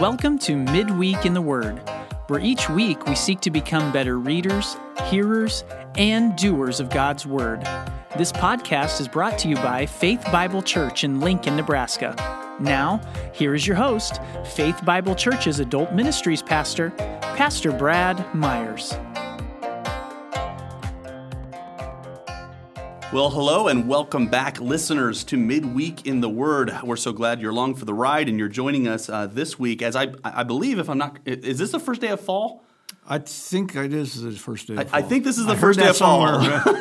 Welcome to Midweek in the Word, where each week we seek to become better readers, hearers, and doers of God's Word. This podcast is brought to you by Faith Bible Church in Lincoln, Nebraska. Now, here is your host, Faith Bible Church's Adult Ministries Pastor, Pastor Brad Myers. Well, hello and welcome back, listeners, to Midweek in the Word. We're so glad you're along for the ride and you're joining us uh, this week. As I, I believe, if I'm not, is this the first day of fall? I think it is the first day. I, I, think this is the I first day of fall.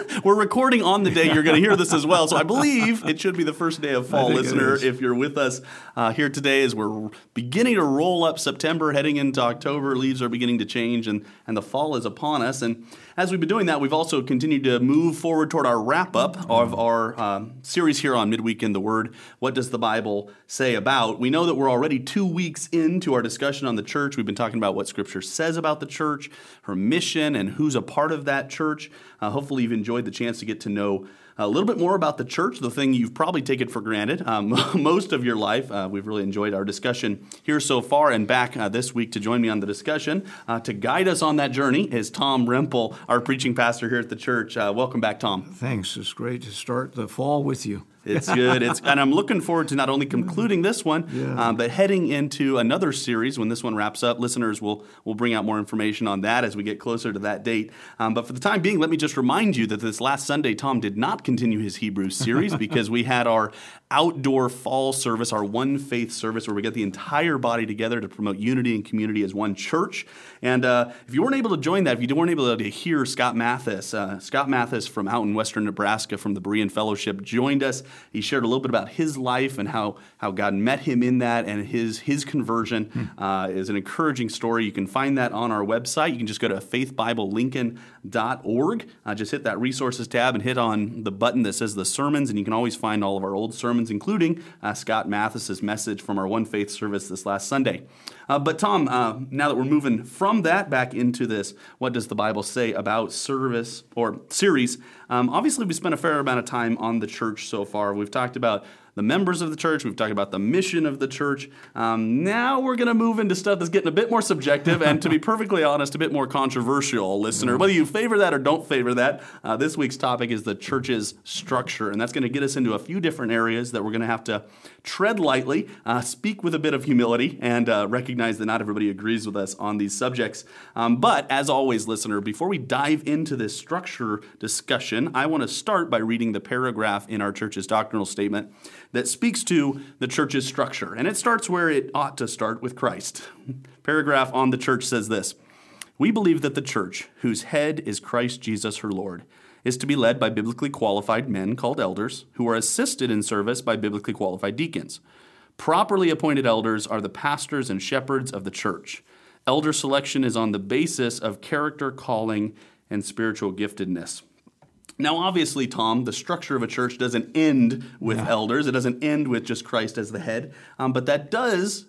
We're recording on the day you're going to hear this as well, so I believe it should be the first day of fall, listener. If you're with us uh, here today, as we're beginning to roll up September, heading into October, leaves are beginning to change, and and the fall is upon us. And as we've been doing that, we've also continued to move forward toward our wrap up of our um, series here on Midweek in the Word. What does the Bible say about? We know that we're already two weeks into our discussion on the church. We've been talking about what Scripture says about the church, her mission, and who's a part of that church. Uh, hopefully, you've enjoyed the chance to get to know a little bit more about the church, the thing you've probably taken for granted um, most of your life. Uh, we've really enjoyed our discussion here so far, and back uh, this week to join me on the discussion uh, to guide us on that journey is Tom Rempel, our preaching pastor here at the church. Uh, welcome back, Tom. Thanks. It's great to start the fall with you. It's good. It's and I'm looking forward to not only concluding this one, yeah. um, but heading into another series when this one wraps up. Listeners will will bring out more information on that as we get closer to that date. Um, but for the time being, let me just remind you that this last Sunday, Tom did not continue his Hebrews series because we had our outdoor fall service, our one faith service, where we get the entire body together to promote unity and community as one church. And uh, if you weren't able to join that, if you weren't able to hear Scott Mathis, uh, Scott Mathis from out in western Nebraska from the Berean Fellowship joined us. He shared a little bit about his life and how, how God met him in that, and his, his conversion hmm. uh, is an encouraging story. You can find that on our website. You can just go to faithbiblelincoln.org. Uh, just hit that resources tab and hit on the button that says the sermons, and you can always find all of our old sermons, including uh, Scott Mathis's message from our One Faith service this last Sunday. Uh, but Tom, uh, now that we're moving from that back into this, what does the Bible say about service or series? Um, obviously, we spent a fair amount of time on the church so far. We've talked about the members of the church. We've talked about the mission of the church. Um, now we're going to move into stuff that's getting a bit more subjective and, to be perfectly honest, a bit more controversial, listener. Whether you favor that or don't favor that, uh, this week's topic is the church's structure. And that's going to get us into a few different areas that we're going to have to tread lightly, uh, speak with a bit of humility, and uh, recognize that not everybody agrees with us on these subjects. Um, but as always, listener, before we dive into this structure discussion, I want to start by reading the paragraph in our church's doctrinal statement that speaks to the church's structure. And it starts where it ought to start with Christ. Paragraph on the church says this We believe that the church, whose head is Christ Jesus her Lord, is to be led by biblically qualified men called elders, who are assisted in service by biblically qualified deacons. Properly appointed elders are the pastors and shepherds of the church. Elder selection is on the basis of character, calling, and spiritual giftedness. Now, obviously, Tom, the structure of a church doesn't end with yeah. elders. It doesn't end with just Christ as the head. Um, but that does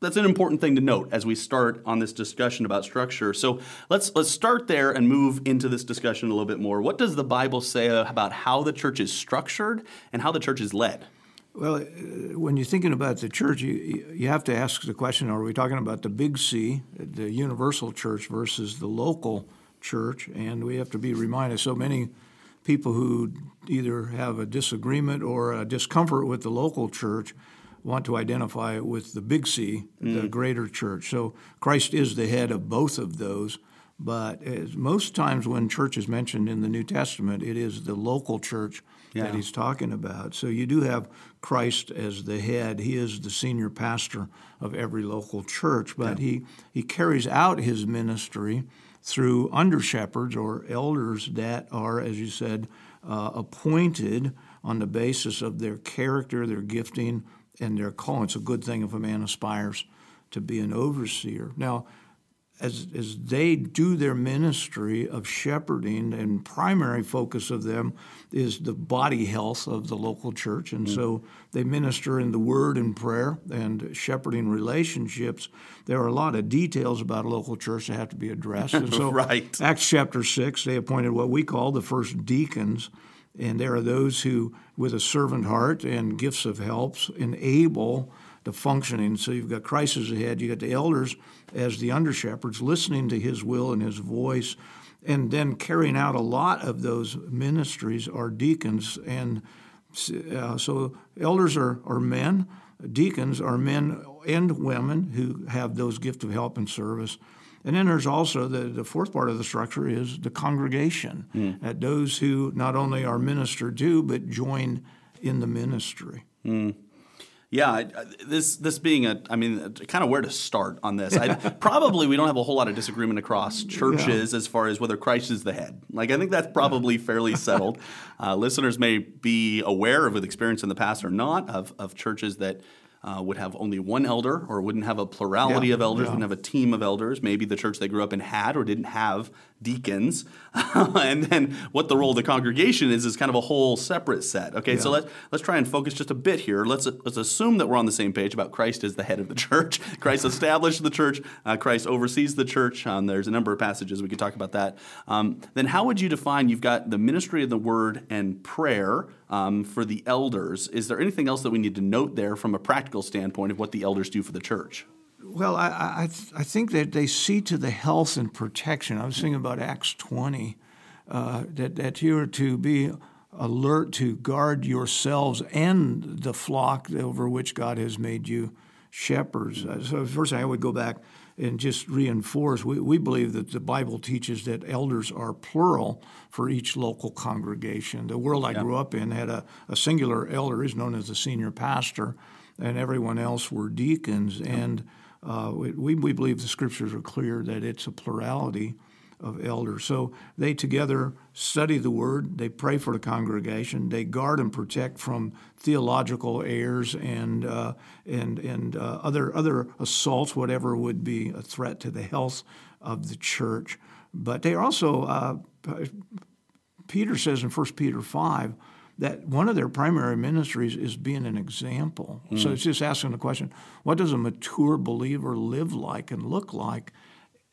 that's an important thing to note as we start on this discussion about structure. So let's let's start there and move into this discussion a little bit more. What does the Bible say about how the church is structured and how the church is led? Well, uh, when you're thinking about the church, you, you have to ask the question: Are we talking about the big C, the universal church, versus the local church? And we have to be reminded so many people who either have a disagreement or a discomfort with the local church want to identify with the big C, mm. the greater church. So Christ is the head of both of those. But most times when church is mentioned in the New Testament, it is the local church yeah. that he's talking about. So you do have Christ as the head. He is the senior pastor of every local church, but yeah. he, he carries out his ministry through under shepherds or elders that are, as you said, uh, appointed on the basis of their character, their gifting, and their calling. It's a good thing if a man aspires to be an overseer. Now, as, as they do their ministry of shepherding, and primary focus of them is the body health of the local church. And mm-hmm. so they minister in the word and prayer and shepherding relationships. There are a lot of details about a local church that have to be addressed. And so, right. Acts chapter 6, they appointed what we call the first deacons. And there are those who, with a servant heart and gifts of helps, enable the functioning. So you've got Christ ahead. the head, you got the elders as the under shepherds, listening to his will and his voice, and then carrying out a lot of those ministries are deacons. And uh, so elders are, are men, deacons are men and women who have those gifts of help and service. And then there's also the, the fourth part of the structure is the congregation, mm. uh, those who not only are ministered to, but join in the ministry. Mm. Yeah, this this being a, I mean, kind of where to start on this. I, probably we don't have a whole lot of disagreement across churches yeah. as far as whether Christ is the head. Like I think that's probably fairly settled. Uh, listeners may be aware of with experience in the past or not of of churches that uh, would have only one elder or wouldn't have a plurality yeah, of elders, yeah. wouldn't have a team of elders. Maybe the church they grew up in had or didn't have deacons. and then what the role of the congregation is is kind of a whole separate set. Okay, yeah. so let's let's try and focus just a bit here. Let's let's assume that we're on the same page about Christ as the head of the church. Christ established the church. Uh, Christ oversees the church. Um, there's a number of passages we could talk about that. Um, then how would you define? You've got the ministry of the word and prayer um, for the elders. Is there anything else that we need to note there from a practical standpoint of what the elders do for the church? Well, I, I, I think that they see to the health and protection. I was thinking about Acts 20, uh, that, that you're to be alert to guard yourselves and the flock over which God has made you shepherds. Uh, so, first, I would go back and just reinforce we, we believe that the Bible teaches that elders are plural for each local congregation. The world I yeah. grew up in had a, a singular elder, is known as the senior pastor, and everyone else were deacons. Yeah. And uh, we, we believe the scriptures are clear that it's a plurality of elders. So they together study the word, they pray for the congregation, they guard and protect from theological errors and uh, and and uh, other other assaults, whatever would be a threat to the health of the church. But they also, uh, Peter says in 1 Peter five. That one of their primary ministries is being an example. Mm. So it's just asking the question: What does a mature believer live like and look like?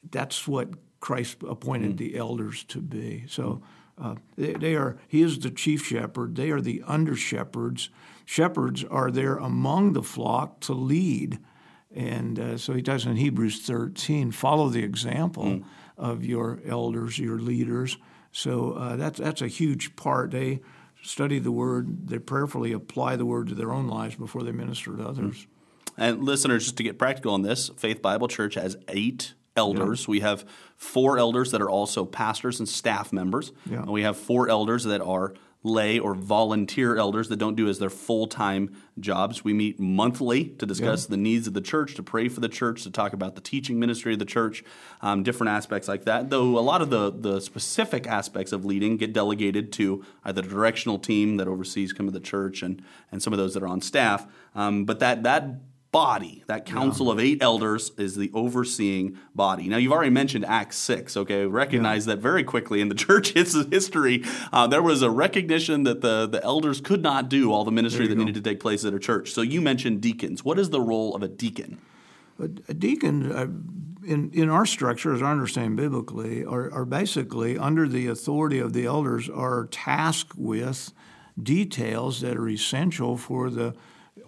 That's what Christ appointed mm. the elders to be. So uh, they, they, are. He is the chief shepherd. They are the under shepherds. Shepherds are there among the flock to lead, and uh, so he does in Hebrews 13. Follow the example mm. of your elders, your leaders. So uh, that's that's a huge part. They study the word. They prayerfully apply the word to their own lives before they minister to others. Mm. And listeners, just to get practical on this, Faith Bible Church has eight elders. Yeah. We have four elders that are also pastors and staff members. Yeah. And we have four elders that are lay or volunteer elders that don't do as their full time jobs. We meet monthly to discuss yeah. the needs of the church, to pray for the church, to talk about the teaching ministry of the church, um, different aspects like that. Though a lot of the, the specific aspects of leading get delegated to either the directional team that oversees some of the church and, and some of those that are on staff. Um, but that, that body, that council yeah. of eight elders is the overseeing body. Now, you've already mentioned Acts 6, okay? Recognize yeah. that very quickly in the church's history, uh, there was a recognition that the, the elders could not do all the ministry that go. needed to take place at a church. So you mentioned deacons. What is the role of a deacon? A, a deacon, uh, in, in our structure, as I understand biblically, are, are basically under the authority of the elders, are tasked with details that are essential for the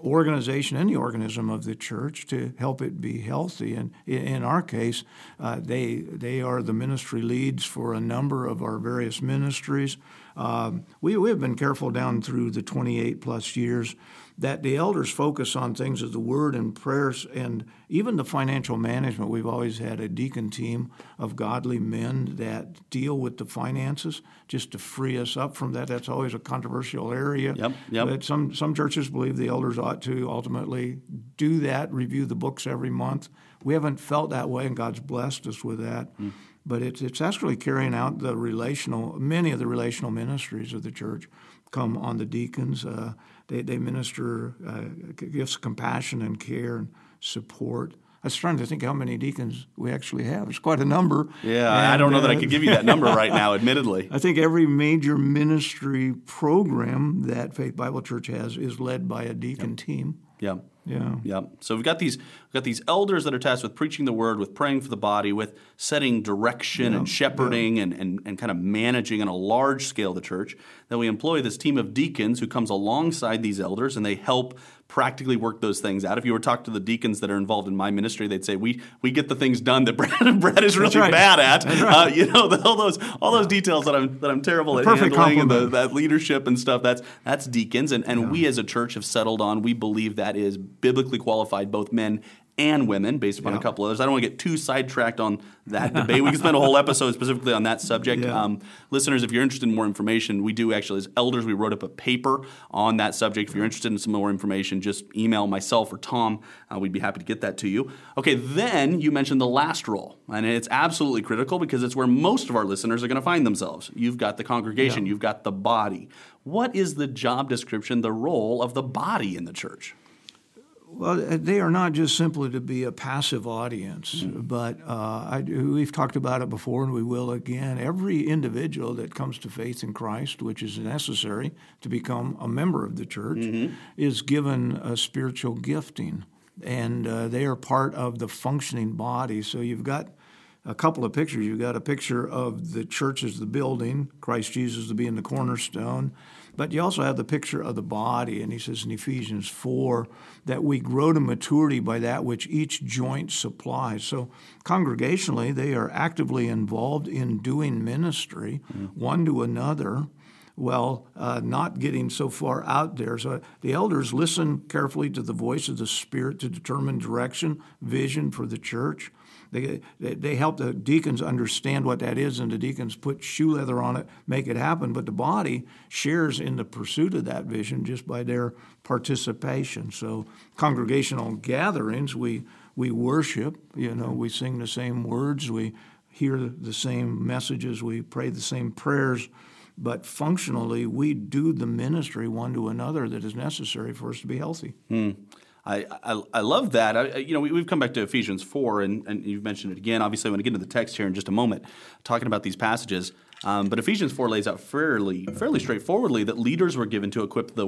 organization the organism of the church to help it be healthy. And in our case, uh, they they are the ministry leads for a number of our various ministries. Um, we we have been careful down through the 28 plus years that the elders focus on things of the word and prayers and even the financial management. We've always had a deacon team of godly men that deal with the finances just to free us up from that. That's always a controversial area. Yep, yep. But some, some churches believe the elders ought to ultimately do that, review the books every month. We haven't felt that way, and God's blessed us with that. Mm. But it's, it's actually carrying out the relational, many of the relational ministries of the church come on the deacons. Uh, they, they minister uh, gifts of compassion and care and support. I was trying to think how many deacons we actually have. It's quite a number. Yeah, and, I don't know uh, that I could give you that number right now, admittedly. I think every major ministry program that Faith Bible Church has is led by a deacon yep. team. Yeah. Yeah. Yeah. So we've got these we've got these elders that are tasked with preaching the word, with praying for the body, with setting direction and shepherding and, and, and kind of managing on a large scale the church. Then we employ this team of deacons who comes alongside these elders and they help practically work those things out. If you were to talk to the deacons that are involved in my ministry, they'd say we we get the things done that Brad, Brad is really right. bad at. Uh, you know, the, all those all those details that I'm that I'm terrible at perfect handling and the, compliment. that leadership and stuff. That's that's deacons, and and we as a church have settled on. We believe that is biblically qualified, both men and women, based upon a couple others. I don't want to get too sidetracked on that debate. We can spend a whole episode specifically on that subject. Yeah. Um, listeners, if you're interested in more information, we do actually, as elders, we wrote up a paper on that subject. If you're interested in some more information, just email myself or Tom. Uh, we'd be happy to get that to you. Okay, then you mentioned the last role, and it's absolutely critical because it's where most of our listeners are going to find themselves. You've got the congregation, you've got the body. What is the job description, the role of the body in the church? Well, uh, they are not just simply to be a passive audience, but uh, I, we've talked about it before and we will again. Every individual that comes to faith in Christ, which is necessary to become a member of the church, is given a spiritual gifting. And uh, they are part of the functioning body. So you've got a couple of pictures. You've got a picture of the church as the building, Christ Jesus to be in the cornerstone, but you also have the picture of the body. And he says in Ephesians 4 that we grow to maturity by that which each joint supplies. So congregationally, they are actively involved in doing ministry one to another. Well, uh, not getting so far out there. So the elders listen carefully to the voice of the Spirit to determine direction, vision for the church. They, they, they help the deacons understand what that is, and the deacons put shoe leather on it, make it happen. But the body shares in the pursuit of that vision just by their participation. So, congregational gatherings, we, we worship, you know, we sing the same words, we hear the same messages, we pray the same prayers. But functionally, we do the ministry one to another that is necessary for us to be healthy. Hmm. I, I, I love that. I, you know, we, we've come back to Ephesians 4, and, and you've mentioned it again. Obviously, I'm going to get into the text here in just a moment, talking about these passages. Um, but Ephesians 4 lays out fairly, fairly straightforwardly that leaders were given to equip the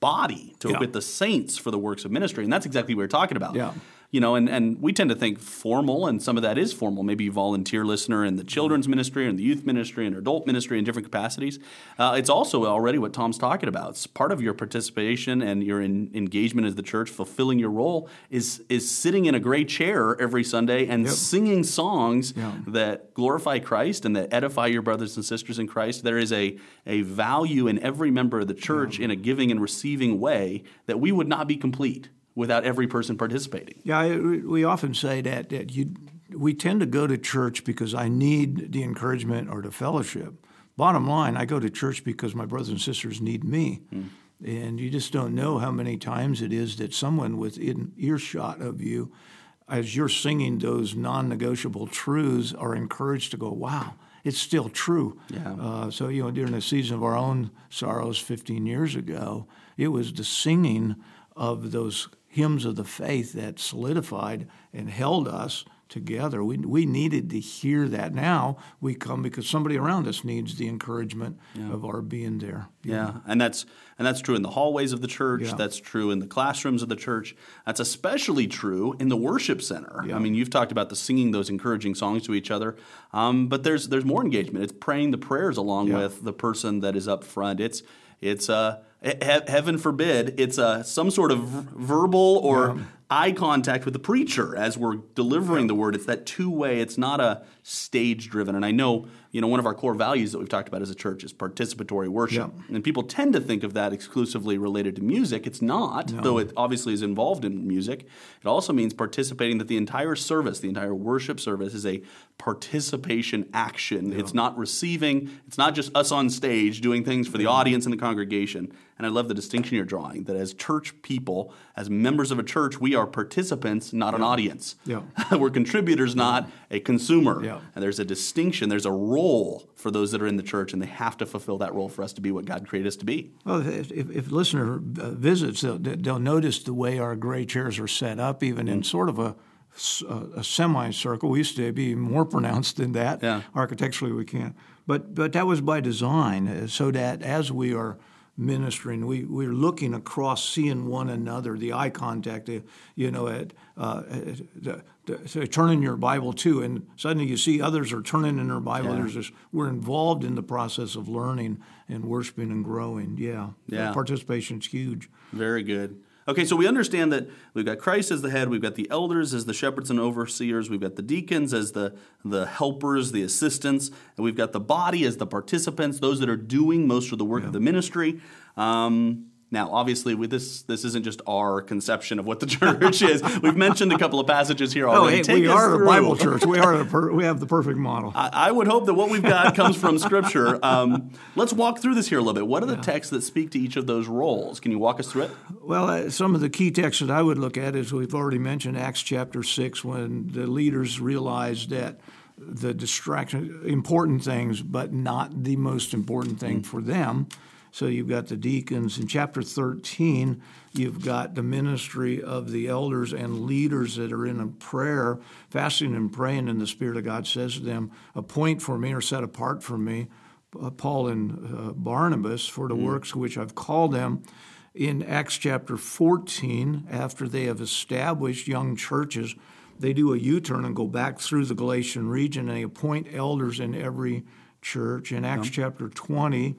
body, to Yeah. equip the saints for the works of ministry. And that's exactly what we're talking about. Yeah. You know, and, and we tend to think formal, and some of that is formal. Maybe you volunteer listener in the children's ministry and the youth ministry and adult ministry in different capacities. Uh, it's also already what Tom's talking about. It's part of your participation and your in, engagement as the church, fulfilling your role, is is sitting in a gray chair every Sunday and singing songs Yeah. that glorify Christ and that edify your brothers and sisters in Christ. There is a, a value in every member of the church in a giving and receiving way that we would not be complete without every person participating. Yeah, I, we often say that, that you, we tend to go to church because I need the encouragement or the fellowship. Bottom line, I go to church because my brothers and sisters need me. And you just don't know how many times it is that someone within earshot of you, as you're singing those non negotiable truths, are encouraged to go, wow, it's still true. Yeah. Uh, so, you know, during the season of our own sorrows 15 years ago, it was the singing of those hymns of the faith that solidified and held us together. We, we needed to hear that. Now we come because somebody around us needs the encouragement of our being there. Yeah, and that's and that's true in the hallways of the church. Yeah. That's true in the classrooms of the church. That's especially true in the worship center. I mean, you've talked about the singing those encouraging songs to each other, um, but there's there's more engagement. It's praying the prayers along Yeah. with the person that is up front. It's it's uh, he- heaven forbid it's uh, some sort of verbal or eye contact with the preacher as we're delivering the word. It's that two way. It's not a stage driven. And I know you know one of our core values that we've talked about as a church is participatory worship. And people tend to think of that exclusively related to music. It's not, though it obviously is involved in music. It also means participating that the entire service, the entire worship service, is a participation action. It's not receiving, it's not just us on stage doing things for the audience and the congregation. And I love the distinction you're drawing that as church people, as members of a church, we are participants, not an audience. Yeah. We're contributors, not a consumer. Yeah. And there's a distinction, there's a role for those that are in the church, and they have to fulfill that role for us to be what God created us to be. Well, if, if, if listener uh, visits, they'll, they'll notice the way our gray chairs are set up, even in sort of a, a- a semicircle. We used to be more pronounced than that. Yeah. Architecturally, we can't. But, but that was by design, uh, so that as we are ministering. We we're looking across, seeing one another, the eye contact. You know, at, uh, the, the, so turn in your Bible too, and suddenly you see others are turning in their Bible. Yeah. There's this, we're involved in the process of learning and worshiping and growing. Yeah, Yeah. Participation's huge. Very good. Okay, so we understand that we've got Christ as the head, we've got the elders as the shepherds and overseers, we've got the deacons as the, the helpers, the assistants, and we've got the body as the participants, those that are doing most of the work of the ministry. Um, now, obviously, with this this isn't just our conception of what the church is. We've mentioned a couple of passages here Oh, already. hey, Take we are a through. Bible church. We are per, we have the perfect model. I, I would hope that what we've got comes from Scripture. Um, let's walk through this here a little bit. What are the texts that speak to each of those roles? Can you walk us through it? Well, uh, some of the key texts that I would look at is we've already mentioned Acts chapter 6 when the leaders realized that the distraction, important things, but not the most important thing for them. So you've got the deacons. In chapter 13, you've got the ministry of the elders and leaders that are in a prayer, fasting and praying, and the Spirit of God says to them, Appoint for me or set apart for me uh, Paul and uh, Barnabas for the works which I've called them in Acts chapter 14, after they have established young churches, they do a U turn and go back through the Galatian region and they appoint elders in every church. In Acts chapter 20,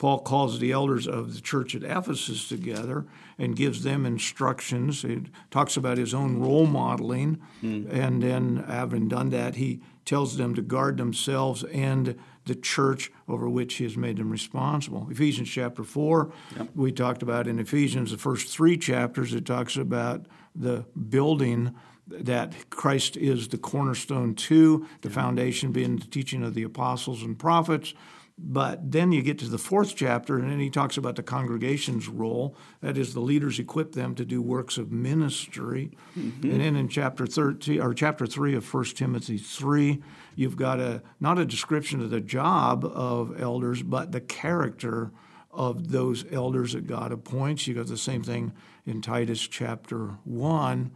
Paul calls the elders of the church at Ephesus together and gives them instructions. He talks about his own role modeling. Hmm. And then, having done that, he tells them to guard themselves and the church over which he has made them responsible. Ephesians chapter 4, we talked about in Ephesians, the first three chapters, it talks about the building that Christ is the cornerstone to, the foundation being the teaching of the apostles and prophets. But then you get to the fourth chapter, and then he talks about the congregation's role. That is, the leaders equip them to do works of ministry. Mm-hmm. And then in chapter thirteen or chapter three of 1 Timothy three, you've got a not a description of the job of elders, but the character of those elders that God appoints. You've got the same thing in Titus chapter one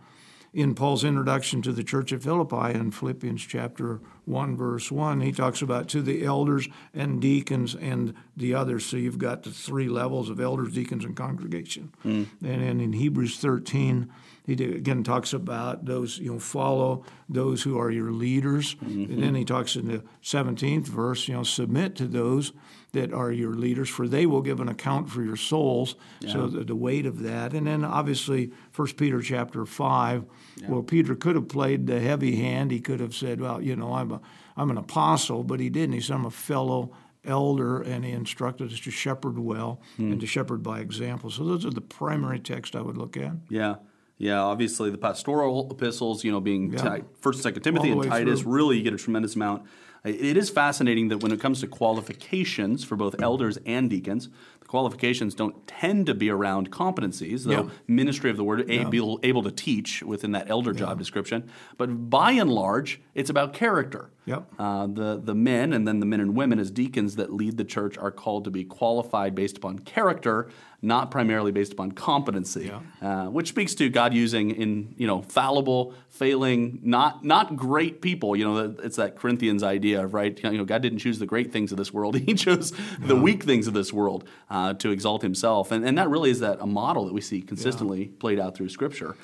in Paul's introduction to the church at Philippi in Philippians chapter 1, verse 1, he talks about to the elders and deacons and the others. So you've got the three levels of elders, deacons, and congregation. Hmm. And then in Hebrews 13, he again talks about those, you know, follow those who are your leaders. And then he talks in the 17th verse, you know, submit to those that are your leaders, for they will give an account for your souls. So the, the weight of that, and then obviously First Peter chapter five. Well, Peter could have played the heavy hand. He could have said, "Well, you know, I'm a I'm an apostle," but he didn't. He said, "I'm a fellow." Elder, and he instructed us to shepherd well hmm. and to shepherd by example. So, those are the primary texts I would look at. Yeah. Yeah, obviously the pastoral epistles, you know, being Yeah. Ti- First, Second Timothy, and Titus, through. really you get a tremendous amount. It is fascinating that when it comes to qualifications for both elders and deacons, the qualifications don't tend to be around competencies, though Yeah. ministry of the word, able, able to teach within that elder job description. But by and large, it's about character. Yep. Uh, the, the men and then the men and women as deacons that lead the church are called to be qualified based upon character, not primarily based upon competency, uh, which speaks to God using in you know fallible, failing, not not great people. You know, it's that Corinthians idea, of right? You know, God didn't choose the great things of this world; He chose the weak things of this world uh, to exalt Himself, and and that really is that a model that we see consistently played out through Scripture.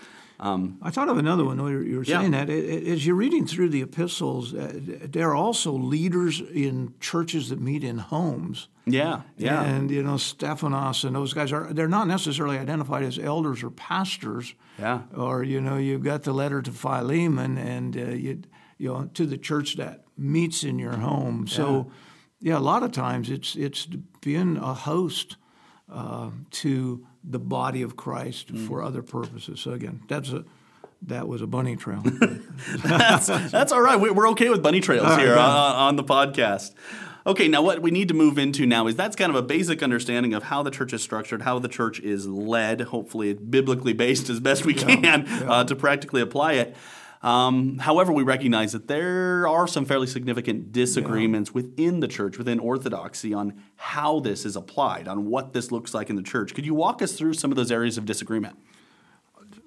Um, I thought of another one. when You were Yeah. saying that as you're reading through the epistles, uh, there are also leaders in churches that meet in homes. yeah, yeah, And you know, Stephanas and those guys are they're not necessarily identified as elders or pastors. Yeah. Or you know, you've got the letter to Philemon and uh, you you know to the church that meets in your home. So yeah, a lot of times it's it's being a host uh, to the body of Christ Mm. for other purposes. So again, that's a that was a bunny trail. that's, that's all right. We- We're okay with bunny trails here on, on the podcast. Okay, now what we need to move into now is that's kind of a basic understanding of how the church is structured, how the church is led, hopefully biblically based as best we can Uh, to practically apply it. Um, however, we recognize that there are some fairly significant disagreements within the church, within orthodoxy, on how this is applied, on what this looks like in the church. Could you walk us through some of those areas of disagreement?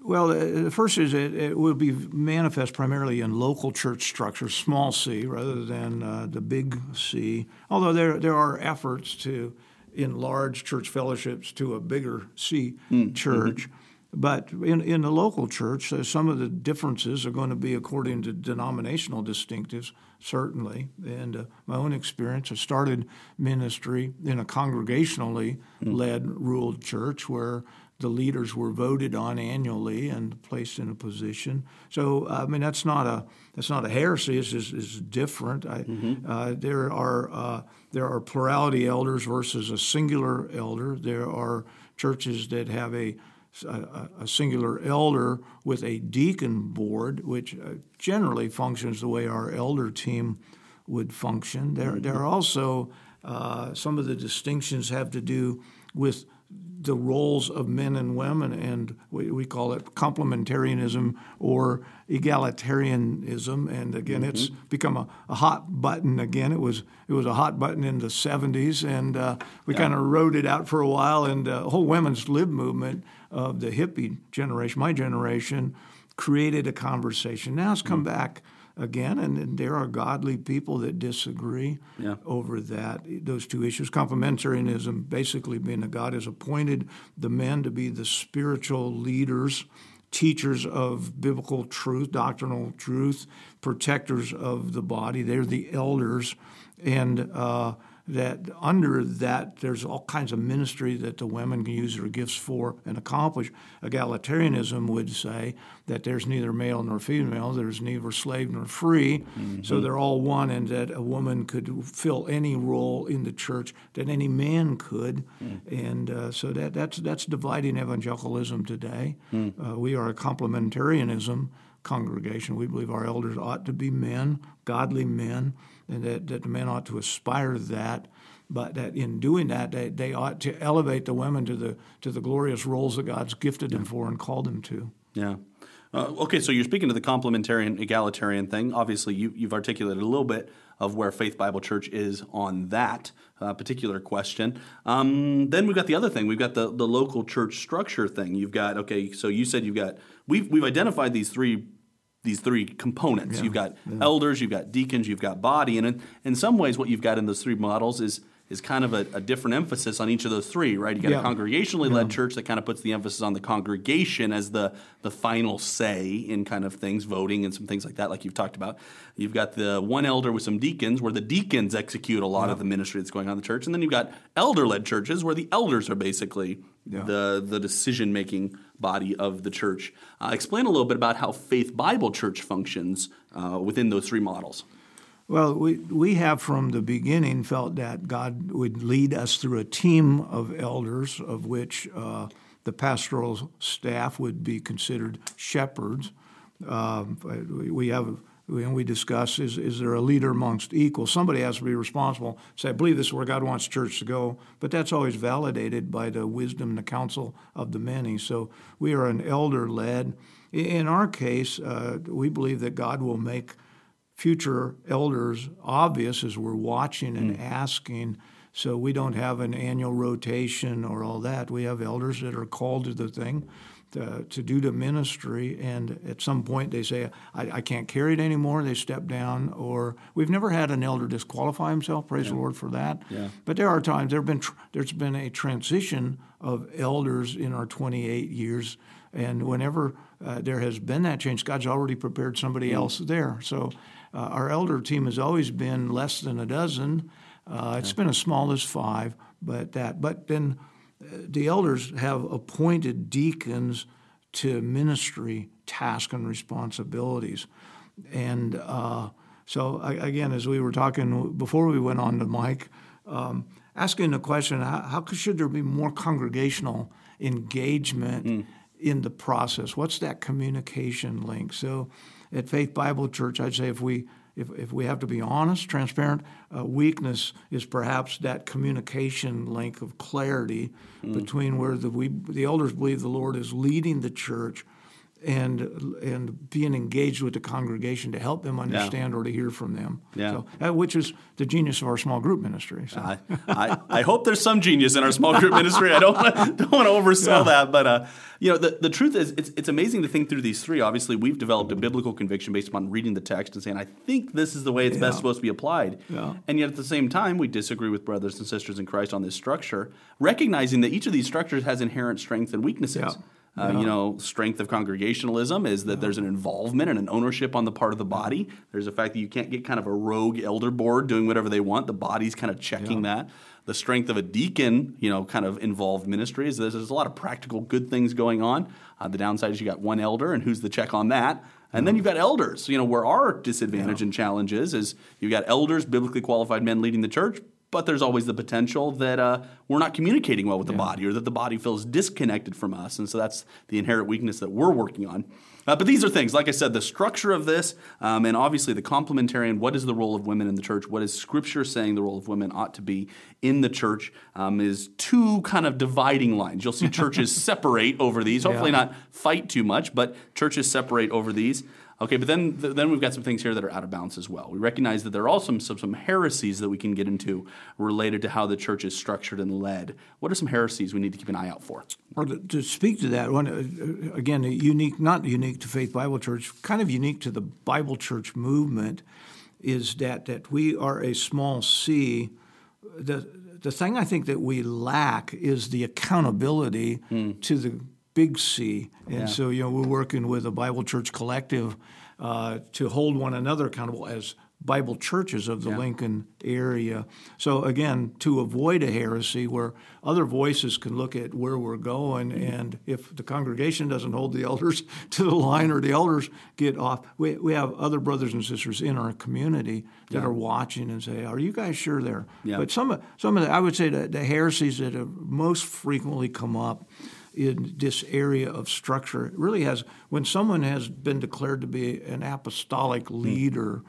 Well, uh, the first is it, it will be manifest primarily in local church structures, small c, rather than uh, the big C. Although there there are efforts to enlarge church fellowships to a bigger C mm. church. Mm-hmm. But in, in the local church, uh, some of the differences are going to be according to denominational distinctives, certainly. And uh, my own experience, I started ministry in a congregationally mm. led ruled church where the leaders were voted on annually and placed in a position. So I mean that's not a that's not a heresy. It's just it's different. I, mm-hmm. uh, there are uh, there are plurality elders versus a singular elder. There are churches that have a a, a singular elder with a deacon board, which uh, generally functions the way our elder team would function. There, mm-hmm. there are also uh, some of the distinctions have to do with the roles of men and women, and we, we call it complementarianism or egalitarianism. And again, mm-hmm. it's become a, a, hot button. Again, it was it was a hot button in the '70s, and uh, we yeah. kind of rode it out for a while. And the uh, whole women's lib movement of the hippie generation, my generation, created a conversation. Now it's come mm-hmm. back again, and, and, there are godly people that disagree yeah. over that those two issues. Complementarianism basically being that God has appointed the men to be the spiritual leaders, teachers of biblical truth, doctrinal truth, protectors of the body. They're the elders, and uh, that under that there's all kinds of ministry that the women can use their gifts for and accomplish. Egalitarianism would say that there's neither male nor female, there's neither slave nor free, mm-hmm. so they're all one, and that a woman could fill any role in the church that any man could, mm. and uh, so that that's that's dividing evangelicalism today. Mm. Uh, we are a complementarianism congregation. We believe our elders ought to be men, godly men and that, that the men ought to aspire to that. But that in doing that, they, they ought to elevate the women to the to the glorious roles that God's gifted them for and called them to. Yeah. Uh, okay, so you're speaking to the complementarian egalitarian thing. Obviously, you, have articulated a little bit of where Faith Bible Church is on that uh, particular question. Um, then we've got the other thing. We've got the, the local church structure thing. You've got okay. So you said you've got we've we've identified these three these three components. Yeah, you've got yeah. elders, you've got deacons, you've got body, and in, in some ways, what you've got in those three models is is kind of a, a different emphasis on each of those three, right? You got yeah. a congregationally led church that kind of puts the emphasis on the congregation as the the final say in kind of things, voting and some things like that, like you've talked about. You've got the one elder with some deacons, where the deacons execute a lot of the ministry that's going on in the church, and then you've got elder led churches where the elders are basically the the decision making body of the church. Uh, explain a little bit about how Faith Bible Church functions uh, within those three models. Well, we, we have from the beginning felt that God would lead us through a team of elders, of which uh, the pastoral staff would be considered shepherds. Uh, we have and we discuss is, is there a leader amongst equals? Somebody has to be responsible. Say, I believe this is where God wants church to go, but that's always validated by the wisdom and the counsel of the many. So we are an elder led. In our case, uh, we believe that God will make future elders obvious as we're watching and mm. asking. So we don't have an annual rotation or all that. We have elders that are called to the thing to, to do the ministry, and at some point they say, I, I, can't carry it anymore. They step down, or we've never had an elder disqualify himself. Praise yeah. the Lord for that. Yeah. But there are times there have been tr- there's been a transition of elders in our 28 years, and whenever uh, there has been that change, God's already prepared somebody mm. else there. So uh, our elder team has always been less than a dozen. Uh, it's been as small as five, but that. But then the elders have appointed deacons to ministry tasks and responsibilities. And uh, so, again, as we were talking before we went on to mic, um, asking the question how, how, should there be more congregational engagement mm. in the process? What's that communication link? So, at Faith Bible Church, I'd say if we if, if we have to be honest, transparent, uh, weakness is perhaps that communication link of clarity mm. between where the, we, the elders believe the Lord is leading the church and and being engaged with the congregation to help them understand or to hear from them. Yeah. So, uh, which is the genius of our small group ministry. So. I, I, I hope there's some genius in our small group ministry. I don't wanna, don't want to oversell that, but uh, you know the, the truth is it's it's amazing to think through these three. Obviously, we've developed a biblical conviction based upon reading the text and saying, I think this is the way it's best supposed to be applied. Yeah. And yet at the same time, we disagree with brothers and sisters in Christ on this structure, recognizing that each of these structures has inherent strengths and weaknesses. Yeah. Uh, You know, strength of congregationalism is that there's an involvement and an ownership on the part of the body. There's the fact that you can't get kind of a rogue elder board doing whatever they want. The body's kind of checking that. The strength of a deacon, you know, kind of involved ministry is there's, there's a lot of practical good things going on. Uh, the downside is you got one elder, and who's the check on that? And then you've got elders. You know, where our disadvantage and challenge is, is you've got elders, biblically qualified men leading the church, but there's always the potential that uh, we're not communicating well with the body or that the body feels disconnected from us. And so that's the inherent weakness that we're working on. Uh, but these are things, like I said, the structure of this, um, and obviously the complementarian. What is the role of women in the church? What is Scripture saying the role of women ought to be in the church? Um, is two kind of dividing lines. You'll see churches separate over these. Hopefully, Yeah. not fight too much, but churches separate over these. Okay, but then th- then we've got some things here that are out of bounds as well. We recognize that there are also some, some heresies that we can get into related to how the church is structured and led. What are some heresies we need to keep an eye out for? Or to, to speak to that, one uh, again, unique, not unique to Faith Bible Church, kind of unique to the Bible Church movement, is that that we are a small C. The the thing I think that we lack is the accountability to the big C, and Yeah. so you know we're working with a Bible Church collective uh, to hold one another accountable as Bible churches of the Lincoln area. So again, to avoid a heresy where other voices can look at where we're going, and if the congregation doesn't hold the elders to the line or the elders get off, we, we have other brothers and sisters in our community that are watching and say, "Are you guys sure there?" Yeah. But some of some of the, I would say that the heresies that have most frequently come up in this area of structure. It really has when someone has been declared to be an apostolic leader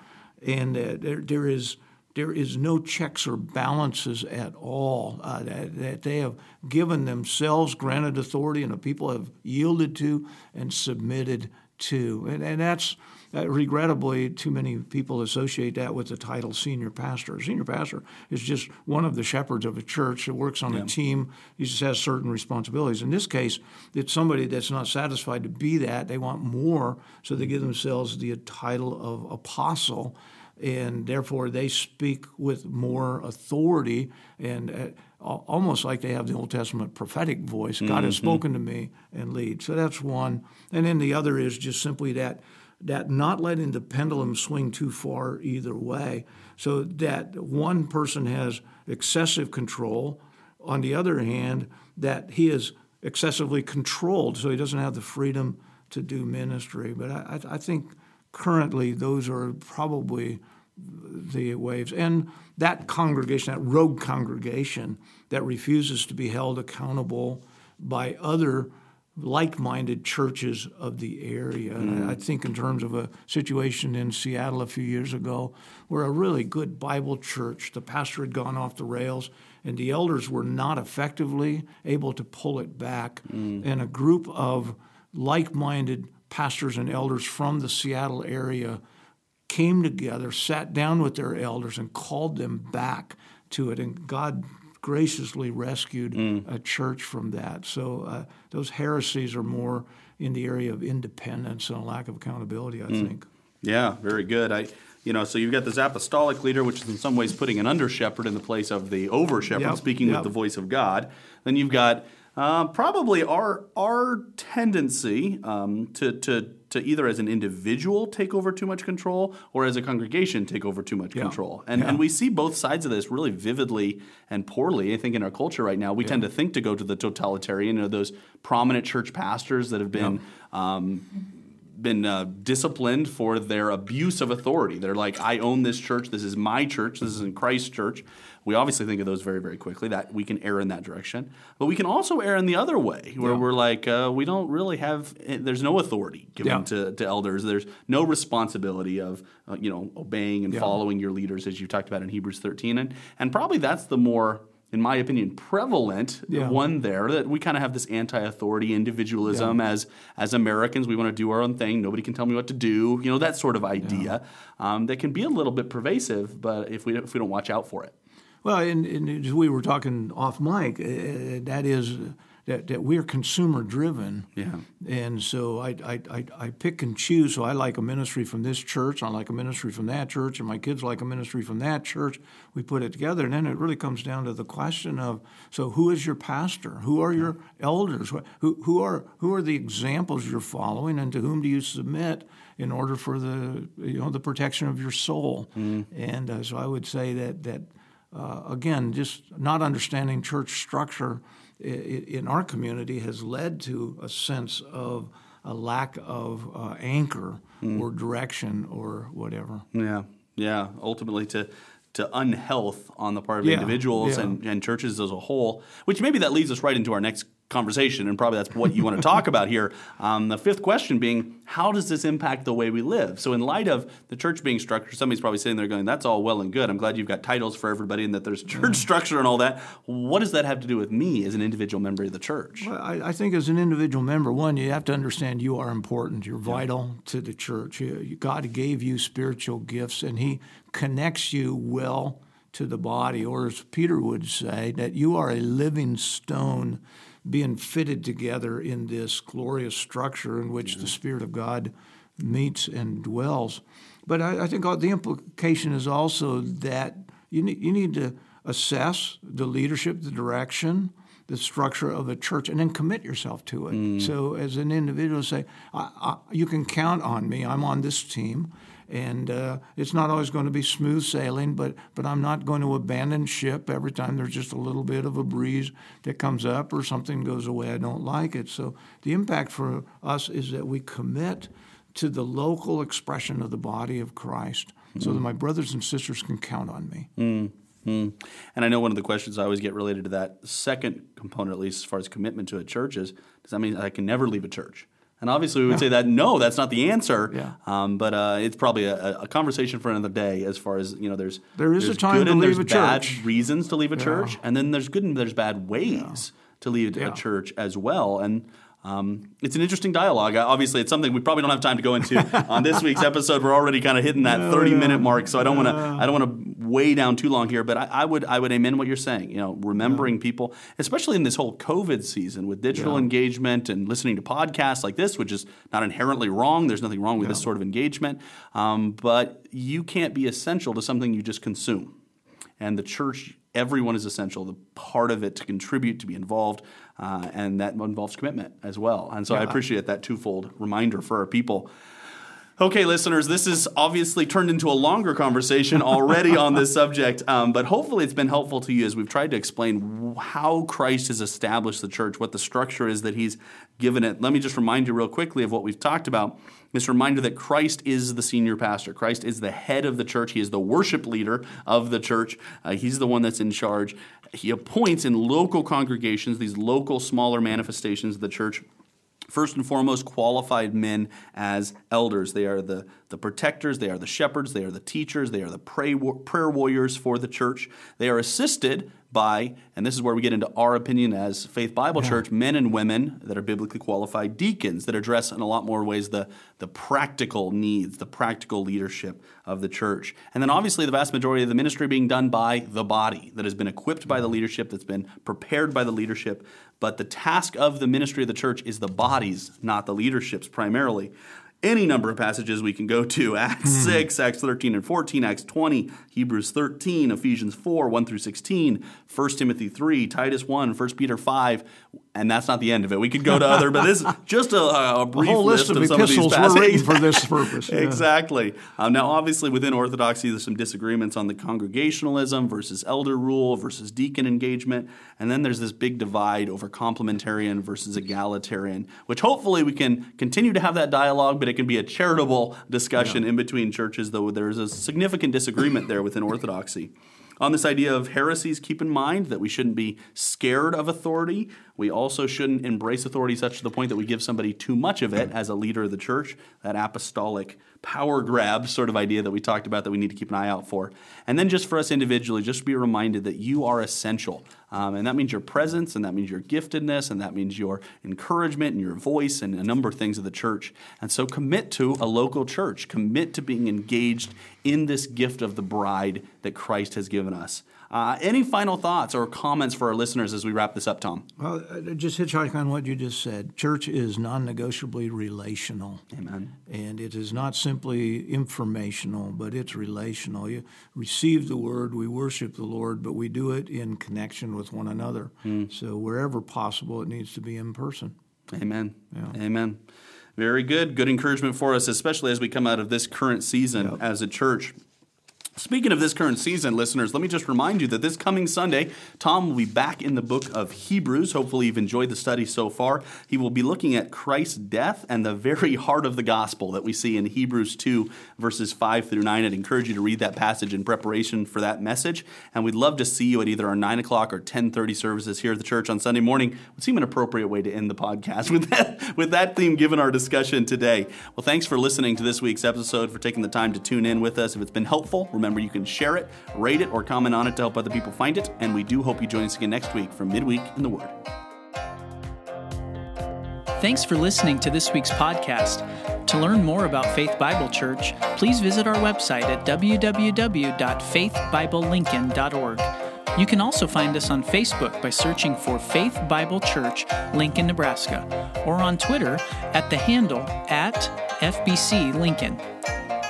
and uh, there, there is there is no checks or balances at all uh, that, that they have given themselves granted authority and the people have yielded to and submitted to. And, and that's uh, regrettably, too many people associate that with the title senior pastor. Senior pastor is just one of the shepherds of a church that works on a team. He just has certain responsibilities. In this case, it's somebody that's not satisfied to be that. They want more, so they give themselves the title of apostle, and therefore they speak with more authority and. Uh, Almost like they have the Old Testament prophetic voice. God has spoken to me and lead. So that's one. And then the other is just simply that that not letting the pendulum swing too far either way, so that one person has excessive control, on the other hand, that he is excessively controlled, so he doesn't have the freedom to do ministry. But I, I think currently those are probably the waves. And that congregation, that rogue congregation that refuses to be held accountable by other like minded churches of the area. And I think, in terms of a situation in Seattle a few years ago, where a really good Bible church, the pastor had gone off the rails, and the elders were not effectively able to pull it back. Mm. And a group of like minded pastors and elders from the Seattle area came together, sat down with their elders, and called them back to it. And God graciously rescued a church from that. So uh, those heresies are more in the area of independence and a lack of accountability, I think. Yeah, very good. I, you know, so you've got this apostolic leader, which is in some ways putting an under shepherd in the place of the over shepherd, Yep, speaking yep. with the voice of God. Then you've got uh, probably our our tendency um, to to to either as an individual take over too much control or as a congregation take over too much Yeah. control. And Yeah. and we see both sides of this really vividly and poorly. I think in our culture right now, we tend to think to go to the totalitarian, you know, those prominent church pastors that have been um, been uh, disciplined for their abuse of authority. They're like, I own this church. This is my church. This is in Christ's church. We obviously think of those very, very quickly. That we can err in that direction, but we can also err in the other way, where Yeah. we're like, uh, we don't really have. eh, There's no authority given Yeah. to, to elders. There's no responsibility of uh, you know obeying and Yeah. following your leaders, as you talked about in Hebrews 13, and and probably that's the more in my opinion, prevalent Yeah. one there that we kind of have this anti-authority individualism as as Americans. We want to do our own thing. Nobody can tell me what to do. You know that sort of idea um, that can be a little bit pervasive, but if we if we don't watch out for it. Well, and, and as we were talking off mic, uh, that is that, that we're consumer driven. Yeah. And so I, I, I, I pick and choose. So I like a ministry from this church, I like a ministry from that church, and my kids like a ministry from that church. We put it together, and then it really comes down to the question of so who is your pastor? Who are your elders? Who, who, are, who are the examples you're following, and to whom do you submit? In order for the you know the protection of your soul, and uh, so I would say that that uh, again, just not understanding church structure in our community has led to a sense of a lack of uh, anchor or direction or whatever. Yeah, yeah. Ultimately, to to unhealth on the part of Yeah, individuals yeah. and, and churches as a whole, which maybe that leads us right into our next conversation, and probably that's what you want to talk about here. Um, the fifth question being, how does this impact the way we live? So, in light of the church being structured, somebody's probably sitting there going, "That's all well and good. I'm glad you've got titles for everybody and that there's church structure and all that. What does that have to do with me as an individual member of the church?" Well, I, I think as an individual member, one, you have to understand you are important. You're vital to the church. You- you- God gave you spiritual gifts, and He connects you well to the body. Or as Peter would say, that you are a living stone being fitted together in this glorious structure in which the mm-hmm. Spirit of God meets and dwells. But I, I think the implication is also that you need, you need to assess the leadership, the direction, the structure of a church, and then commit yourself to it. Mm. So, as an individual, say, I, I, "You can count on me. I'm on this team." And uh, it's not always going to be smooth sailing, but but I'm not going to abandon ship every time there's just a little bit of a breeze that comes up or something goes away. I don't like it. So the impact for us is that we commit to the local expression of the body of Christ, so that my brothers and sisters can count on me. Mm. And I know one of the questions I always get related to that second component, at least as far as commitment to a church, is does that mean I can never leave a church? And obviously, we would say that no, that's not the answer. Yeah. Um, but uh, it's probably a, a conversation for another day. As far as you know, there's There is a time good to and leave there's a bad church. reasons to leave a church, and then there's good and there's bad ways to leave Yeah. a church as well. And um, it's an interesting dialogue. Uh, Obviously, it's something we probably don't have time to go into on this week's episode. We're already kind of hitting that 30 minute mark, so I don't want to I don't want to weigh down too long here. But I, I would I would amen what you're saying. You know, remembering people, especially in this whole COVID season with digital engagement and listening to podcasts like this, which is not inherently wrong. There's nothing wrong with this sort of engagement, um, but you can't be essential to something you just consume and the church everyone is essential the part of it to contribute to be involved uh, and that involves commitment as well and so i appreciate that twofold reminder for our people Okay, listeners, this has obviously turned into a longer conversation already on this subject, um, but hopefully it's been helpful to you as we've tried to explain how Christ has established the church, what the structure is that he's given it. Let me just remind you real quickly of what we've talked about. This reminder that Christ is the senior pastor. Christ is the head of the church. He is the worship leader of the church. Uh, he's the one that's in charge. He appoints in local congregations, these local smaller manifestations of the church, First and foremost, qualified men as elders. They are the, the protectors, they are the shepherds, they are the teachers, they are the pray, prayer warriors for the church. They are assisted by, and this is where we get into our opinion as Faith Bible Church, men and women that are biblically qualified deacons that address in a lot more ways the, the practical needs, the practical leadership of the church. And then obviously the vast majority of the ministry being done by the body that has been equipped by the leadership, that's been prepared by the leadership. But the task of the ministry of the church is the bodies, not the leaderships primarily. Any number of passages we can go to. Acts hmm. 6, Acts 13 and 14, Acts 20, Hebrews 13, Ephesians 4, 1 through 16, 1 Timothy 3, Titus 1, 1 Peter 5, and that's not the end of it. We could go to other, but this is just a, a brief A whole list, of, some of these epistles were passages. written for this purpose. Yeah. Exactly. Um, now, obviously, within Orthodoxy, there's some disagreements on the congregationalism versus elder rule versus deacon engagement. And then there's this big divide over complementarian versus egalitarian, which hopefully we can continue to have that dialogue, but it can be a charitable discussion in between churches, though there's a significant disagreement there within Orthodoxy. On this idea of heresies, keep in mind that we shouldn't be scared of authority. We also shouldn't embrace authority such to the point that we give somebody too much of it as a leader of the church, that apostolic power grab sort of idea that we talked about that we need to keep an eye out for. And then just for us individually, just be reminded that you are essential. Um, and that means your presence, and that means your giftedness, and that means your encouragement and your voice, and a number of things of the church. And so commit to a local church, commit to being engaged in this gift of the bride that Christ has given us. Uh, any final thoughts or comments for our listeners as we wrap this up, Tom? Well, uh, just hitchhike on what you just said. Church is non negotiably relational. Amen. And it is not simply informational, but it's relational. You receive the word, we worship the Lord, but we do it in connection with one another. Mm. So wherever possible, it needs to be in person. Amen. Yeah. Amen. Very good. Good encouragement for us, especially as we come out of this current season yep. as a church. Speaking of this current season, listeners, let me just remind you that this coming Sunday, Tom will be back in the book of Hebrews. Hopefully, you've enjoyed the study so far. He will be looking at Christ's death and the very heart of the gospel that we see in Hebrews 2, verses 5 through 9. I'd encourage you to read that passage in preparation for that message. And we'd love to see you at either our 9 o'clock or 10.30 services here at the church on Sunday morning. Would seem an appropriate way to end the podcast with that, with that theme given our discussion today. Well, thanks for listening to this week's episode, for taking the time to tune in with us. If it's been helpful, remember you can share it, rate it, or comment on it to help other people find it. And we do hope you join us again next week for Midweek in the Word. Thanks for listening to this week's podcast. To learn more about Faith Bible Church, please visit our website at www.faithbiblelincoln.org. You can also find us on Facebook by searching for Faith Bible Church, Lincoln, Nebraska, or on Twitter at the handle at FBC Lincoln.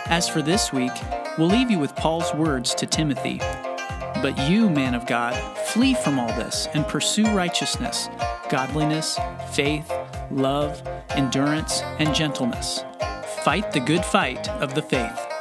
As for this week, We'll leave you with Paul's words to Timothy. But you, man of God, flee from all this and pursue righteousness, godliness, faith, love, endurance, and gentleness. Fight the good fight of the faith.